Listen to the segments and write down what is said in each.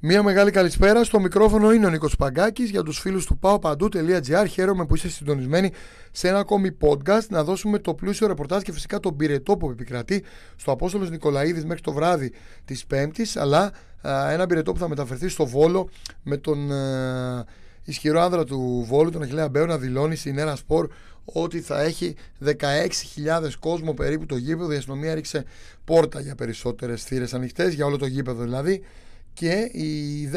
Μία μεγάλη καλησπέρα. Στο μικρόφωνο είναι ο Νίκος Παγκάκης για τους φίλους του paopandou.gr. Χαίρομαι που είστε συντονισμένοι σε ένα ακόμη podcast να δώσουμε το πλούσιο ρεπορτάζ και φυσικά τον πυρετό που επικρατεί στο Απόστολος Νικολαίδης μέχρι το βράδυ της Πέμπτης. Αλλά ένα πυρετό που θα μεταφερθεί στο Βόλο με τον ισχυρό άνδρα του Βόλου, τον Αχιλέα Μπέο, να δηλώνει στην Ένα Σπορ ότι θα έχει 16.000 κόσμο περίπου το γήπεδο. Η αστυνομία έριξε πόρτα για περισσότερες θύρες ανοιχτές, για όλο το γήπεδο δηλαδή και οι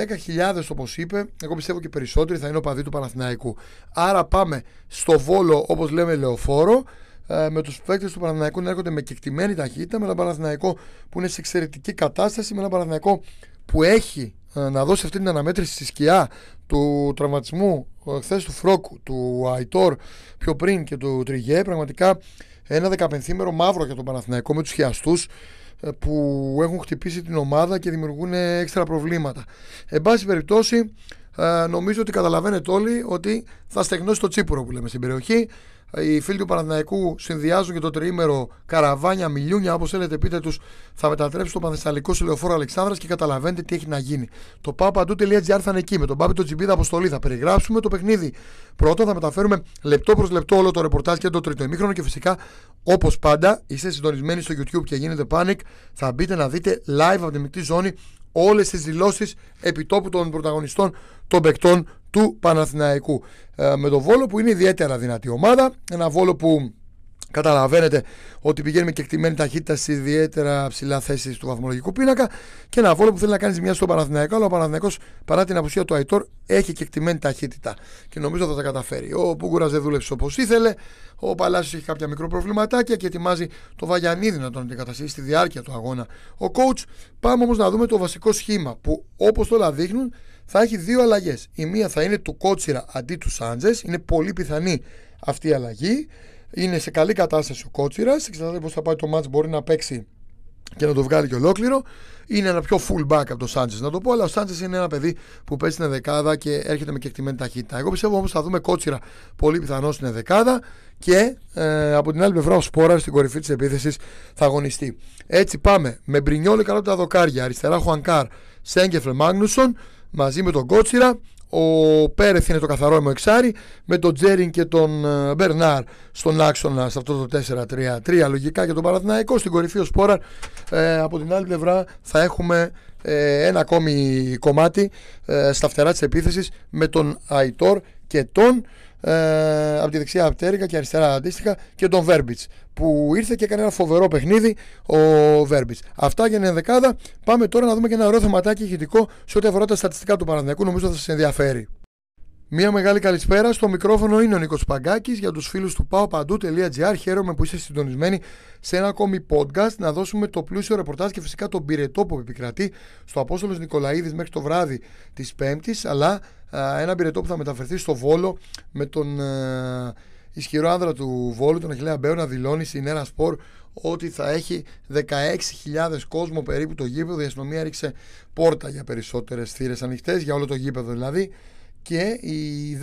10.000 όπως είπε, εγώ πιστεύω και περισσότεροι θα είναι ο παδί του Παναθηναϊκού. Άρα πάμε στο Βόλο όπως λέμε λεωφόρο ε, με τους παίκτες του Παναθηναϊκού να έρχονται με κεκτημένη ταχύτητα με ένα Παναθηναϊκό που είναι σε εξαιρετική κατάσταση με ένα Παναθηναϊκό που έχει ε, να δώσει αυτή την αναμέτρηση στη σκιά του τραυματισμού ε, χθες του Φρόκου, του Αϊτόρ πιο πριν και του Τριγέ πραγματικά ένα δεκαπενθήμερο μαύρο για τον Παναθηναϊκό με τους χιαστούς ε, που έχουν χτυπήσει την ομάδα και δημιουργούν έξτρα προβλήματα. Εν πάση περιπτώσει, ε, νομίζω ότι καταλαβαίνετε όλοι ότι θα στεγνώσει το τσίπουρο που λέμε στην περιοχή. Οι φίλοι του Παναθηναϊκού συνδυάζουν και το τριήμερο καραβάνια, μιλιούνια, όπως θέλετε, πείτε τους, θα μετατρέψει το Πανθεσσαλικό σε λεωφόρο Αλεξάνδρας και καταλαβαίνετε τι έχει να γίνει. Το papadu.gr θα είναι εκεί με τον Πάπη το Τζιμπίδα αποστολή. Θα περιγράψουμε το παιχνίδι. Πρώτον, θα μεταφέρουμε λεπτό προς λεπτό όλο το ρεπορτάζ και το τρίτο ημίχρονο και φυσικά, όπως πάντα, είστε συντονισμένοι στο YouTube και γίνεται panic. Θα μπείτε να δείτε live από τη μεικτή ζώνη όλες τις δηλώσεις επιτόπου των πρωταγωνιστών των παικτών του Παναθηναϊκού. Ε, με το Βόλο που είναι ιδιαίτερα δυνατή ομάδα, ένα Βόλο που Καταλαβαίνετε ότι πηγαίνουμε και εκτιμένη ταχύτητα σε ιδιαίτερα ψηλά θέσει του βαθμολογικού πίνακα και ένα βόλο που θέλει να κάνει μια στο Παναθηναϊκό. Αλλά ο Παναθηναϊκός παρά την απουσία του Αϊτόρ έχει και εκτιμένη ταχύτητα και νομίζω θα τα καταφέρει. Ο Πούγκουρα δεν δούλεψε όπως ήθελε. Ο Παλάσιος έχει κάποια μικρό προβληματάκια και ετοιμάζει το Βαγιανίδη να τον αντικαταστήσει στη διάρκεια του αγώνα. Ο coach, πάμε όμως να δούμε το βασικό σχήμα που όπως όλα δείχνουν θα έχει δύο αλλαγές. Η μία θα είναι του Κότσιρα αντί του Σάντζες. Είναι πολύ πιθανή αυτή η αλλαγή. Είναι σε καλή κατάσταση ο Κότσιρας. Εξαρτάται πώς θα πάει το μάτς μπορεί να παίξει και να το βγάλει και ολόκληρο. Είναι ένα πιο full back από το Σάντζες, να το πω. Αλλά ο Σάντζες είναι ένα παιδί που παίζει στην δεκάδα και έρχεται με κεκτημένη ταχύτητα. Εγώ πιστεύω όμως θα δούμε κότσιρα πολύ πιθανό στην δεκάδα και ε, από την άλλη πλευρά ο Σπόρα στην κορυφή της επίθεσης θα αγωνιστεί. Έτσι πάμε με Μπρινιόλη καλά τα δοκάρια. Αριστερά Χουανκάρ, Σέγκεφλε Μάγνουσον μαζί με τον Κότσιρα. Ο Πέρεθ είναι το καθαρό μου εξάρι με τον Τζέριν και τον ε, Μπερνάρ στον άξονα σε αυτό το 4-3-3 λογικά και τον Παναθηναϊκό στην κορυφή ο Σπόραρ ε, από την άλλη πλευρά θα έχουμε ε, ένα ακόμη κομμάτι ε, στα φτερά της επίθεσης με τον Αϊτόρ και τον ε, από τη δεξιά Απτέρικα και αριστερά αντίστοιχα και τον Βέρμπιτς που ήρθε και έκανε ένα φοβερό παιχνίδι ο Βέρμπιτς. Αυτά για την δεκάδα. Πάμε τώρα να δούμε και ένα ωραίο θεματάκι ηχητικό σε ό,τι αφορά τα στατιστικά του Παναθηναϊκού. Νομίζω θα σας ενδιαφέρει. Μία μεγάλη καλησπέρα. Στο μικρόφωνο είναι ο Νίκος Παγκάκης για τους φίλους του paopandou.gr. Χαίρομαι που είστε συντονισμένοι σε ένα ακόμη podcast να δώσουμε το πλούσιο ρεπορτάζ και φυσικά τον πυρετό που επικρατεί στο Απόστολος Νικολαίδης μέχρι το βράδυ της Πέμπτης. Αλλά ένα πυρετό που θα μεταφερθεί στο Βόλο με τον ισχυρό άνδρα του Βόλου, τον Αχιλέα Μπέο, να δηλώνει στην Ένα Σπορ ότι θα έχει 16.000 κόσμο περίπου το γήπεδο. Η αστυνομία έριξε πόρτα για περισσότερες θύρες ανοιχτές, για όλο το γήπεδο δηλαδή και οι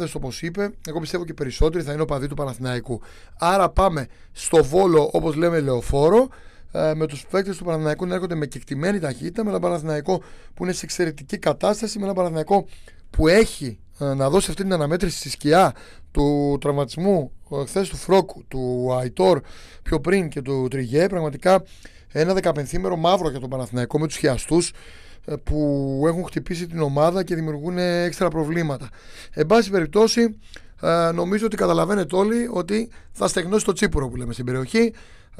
10.000 όπως είπε, εγώ πιστεύω και περισσότεροι θα είναι ο παδί του Παναθηναϊκού. Άρα πάμε στο Βόλο όπως λέμε λεωφόρο ε, με τους παίκτες του Παναθηναϊκού να έρχονται με κεκτημένη ταχύτητα με ένα Παναθηναϊκό που είναι σε εξαιρετική κατάσταση με ένα Παναθηναϊκό που έχει ε, να δώσει αυτή την αναμέτρηση στη σκιά του τραυματισμού ε, χθες του Φρόκου, του Αϊτόρ πιο πριν και του Τριγέ πραγματικά ένα δεκαπενθήμερο μαύρο για τον Παναθηναϊκό με τους χιαστούς ε, που έχουν χτυπήσει την ομάδα και δημιουργούν έξτρα προβλήματα. Εν πάση περιπτώσει, ε, νομίζω ότι καταλαβαίνετε όλοι ότι θα στεγνώσει το τσίπουρο που λέμε στην περιοχή.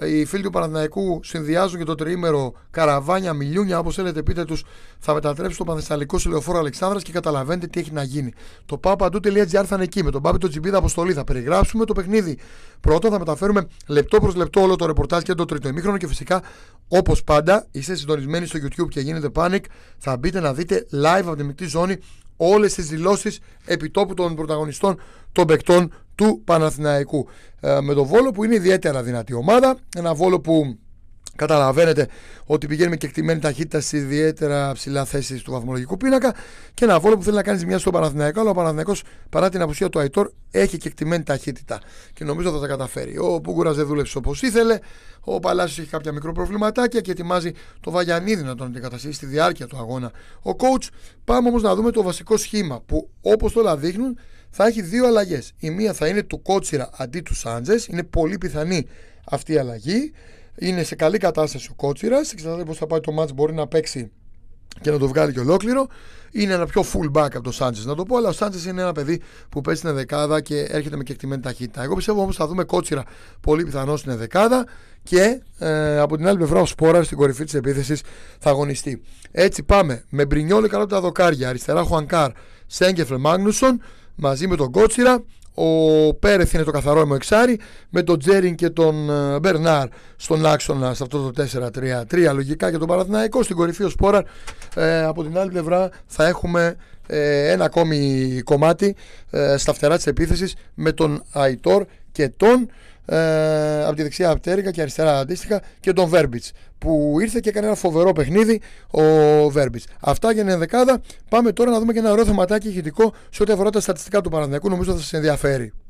Οι φίλοι του Παναθηναϊκού συνδυάζουν και το τριήμερο καραβάνια, μιλιούνια, όπως θέλετε πείτε τους, θα μετατρέψει το Πανθεσσαλικό σε λεωφόρο Αλεξάνδρας και καταλαβαίνετε τι έχει να γίνει. Το papadu.gr θα είναι εκεί με τον Πάπη το Τζιμπίδα αποστολή. Θα περιγράψουμε το παιχνίδι. Πρώτον, θα μεταφέρουμε λεπτό προς λεπτό όλο το ρεπορτάζ και το τρίτο ημίχρονο και φυσικά, όπως πάντα, είστε συντονισμένοι στο YouTube και γίνεται panic. Θα μπείτε να δείτε live από τη μεικτή ζώνη όλες τις δηλώσεις επιτόπου των πρωταγωνιστών των παικτών του Παναθηναϊκού. Ε, με το Βόλο που είναι ιδιαίτερα δυνατή ομάδα. Ένα Βόλο που Καταλαβαίνετε ότι πηγαίνουμε και εκτιμένη ταχύτητα σε ιδιαίτερα ψηλά θέσεις του βαθμολογικού πίνακα και ένα βόλο που θέλει να κάνει μια στο Παναθηναϊκό. Αλλά ο Παναθηναϊκός παρά την απουσία του Αϊτόρ έχει και εκτιμένη ταχύτητα και νομίζω θα τα καταφέρει. Ο Πούγκουρα δεν δούλεψε όπως ήθελε. Ο Παλάσιος έχει κάποια μικρό προβληματάκια και ετοιμάζει το Βαγιανίδη να τον αντικαταστήσει στη διάρκεια του αγώνα. Ο coach, πάμε όμως να δούμε το βασικό σχήμα που όπως όλα δείχνουν θα έχει δύο αλλαγές. Η μία θα είναι του Κότσιρα αντί του Σάντζες. Είναι πολύ πιθανή αυτή η αλλαγή. Είναι σε καλή κατάσταση ο Κότσιρας. Εξαρτάται πώς θα πάει το μάτς μπορεί να παίξει και να το βγάλει και ολόκληρο. Είναι ένα πιο full back από το Σάντζες, να το πω. Αλλά ο Σάντζες είναι ένα παιδί που παίζει στην δεκάδα και έρχεται με κεκτημένη ταχύτητα. Εγώ πιστεύω όμως θα δούμε κότσιρα πολύ πιθανό στην δεκάδα και ε, από την άλλη πλευρά ο Σπόρα στην κορυφή της επίθεσης θα αγωνιστεί. Έτσι πάμε με Μπρινιόλη καλά τα δοκάρια. Αριστερά Χουανκάρ, Σέγκεφλε Μάγνουσον μαζί με τον Κότσιρα ο Πέρεθ είναι το καθαρό μου εξάρι με τον Τζέριν και τον ε, Μπερνάρ στον άξονα σε αυτό το 4-3-3 λογικά και τον Παναθηναϊκό στην κορυφή ο Σπόραρ ε, από την άλλη πλευρά θα έχουμε ε, ένα ακόμη κομμάτι ε, στα φτερά της επίθεσης με τον Αϊτόρ και τον ε, από τη δεξιά Απτέρικα και αριστερά αντίστοιχα και τον Βέρμπιτς που ήρθε και έκανε ένα φοβερό παιχνίδι ο Βέρμπιτς. Αυτά για την δεκάδα. Πάμε τώρα να δούμε και ένα ωραίο θεματάκι ηχητικό σε ό,τι αφορά τα στατιστικά του Παναθηναϊκού. Νομίζω θα σας ενδιαφέρει.